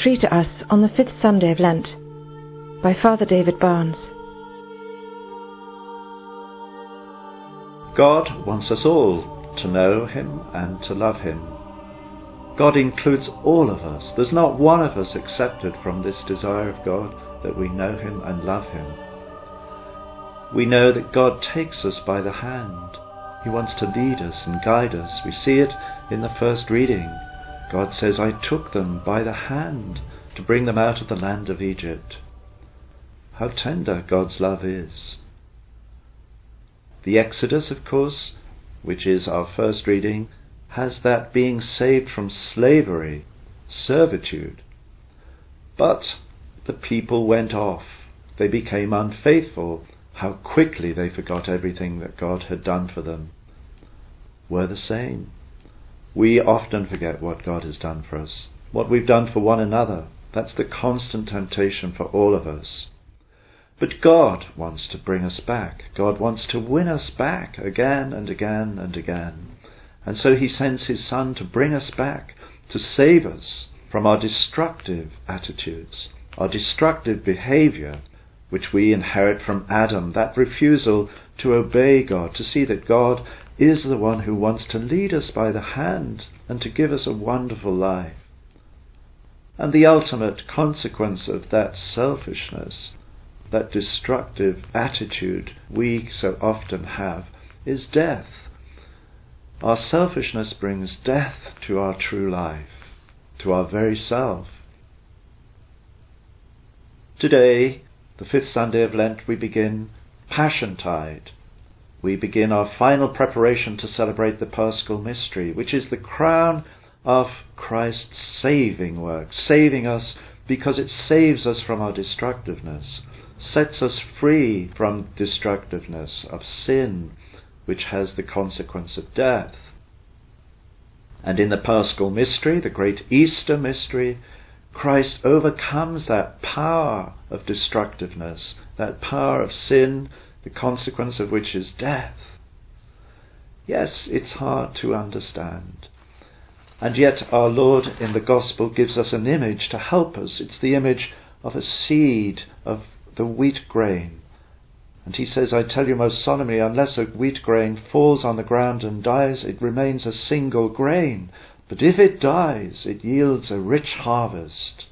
Three to Us on the Fifth Sunday of Lent by Father David Barnes. God wants us all to know Him and to love Him. God includes all of us. There's not one of us excepted from this desire of God that we know Him and love Him. We know that God takes us by the hand. He wants to lead us and guide us. We see it in the first reading. God says, I took them by the hand to bring them out of the land of Egypt. How tender God's love is. The Exodus, of course, which is our first reading, has that being saved from slavery, servitude. But the people went off. They became unfaithful. How quickly they forgot everything that God had done for them. We're the same. We often forget what God has done for us, what we've done for one another. That's the constant temptation for all of us. But God wants to bring us back. God wants to win us back again and again and again. And so He sends His Son to bring us back, to save us from our destructive attitudes, our destructive behavior, which we inherit from Adam, that refusal to obey God, to see that God is the one who wants to lead us by the hand and to give us a wonderful life. And the ultimate consequence of that selfishness, that destructive attitude we so often have, is death. Our selfishness brings death to our true life, to our very self. Today, the fifth Sunday of Lent, we begin Passiontide we begin our final preparation to celebrate the Paschal Mystery, which is the crown of Christ's saving work, saving us because it saves us from our destructiveness, sets us free from destructiveness of sin, which has the consequence of death. And in the Paschal Mystery, the great Easter Mystery, Christ overcomes that power of destructiveness, that power of sin the consequence of which is death. Yes, it's hard to understand. And yet our Lord in the Gospel gives us an image to help us. It's the image of a seed of the wheat grain. And he says, I tell you most solemnly, unless a wheat grain falls on the ground and dies, it remains a single grain. But if it dies, it yields a rich harvest.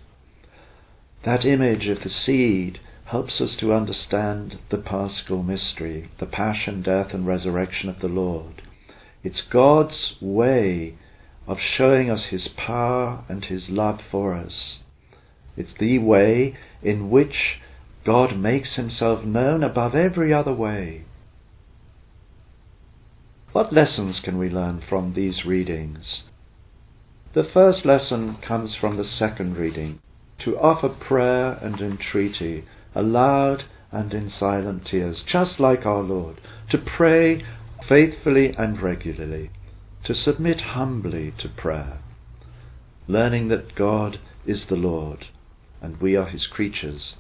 That image of the seed helps us to understand the paschal mystery, the passion, death, and resurrection of the Lord. It's God's way of showing us His power and His love for us. It's the way in which God makes Himself known above every other way. What lessons can we learn from these readings? The first lesson comes from the second reading to offer prayer and entreaty aloud and in silent tears, just like our Lord, to pray faithfully and regularly, to submit humbly to prayer, learning that God is the Lord and we are his creatures.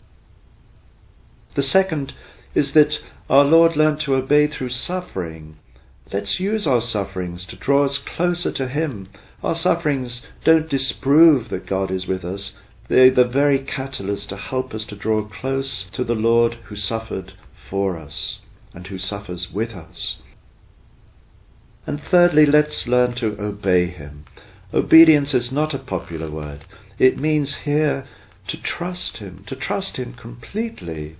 The second is that our Lord learned to obey through suffering. Let's use our sufferings to draw us closer to Him. Our sufferings don't disprove that God is with us, they're the very catalyst to help us to draw close to the Lord who suffered for us and who suffers with us. And thirdly, let's learn to obey Him. Obedience is not a popular word. It means here to trust Him, to trust Him completely,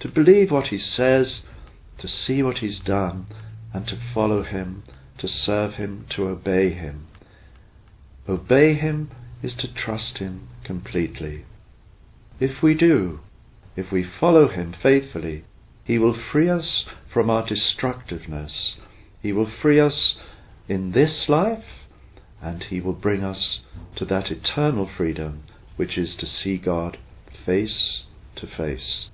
to believe what He says, to see what He's done, and to follow Him, to serve Him, to obey Him. Obey Him is to trust Him completely. If we do, if we follow Him faithfully, He will free us from our destructiveness. He will free us in this life, and He will bring us to that eternal freedom which is to see God face to face.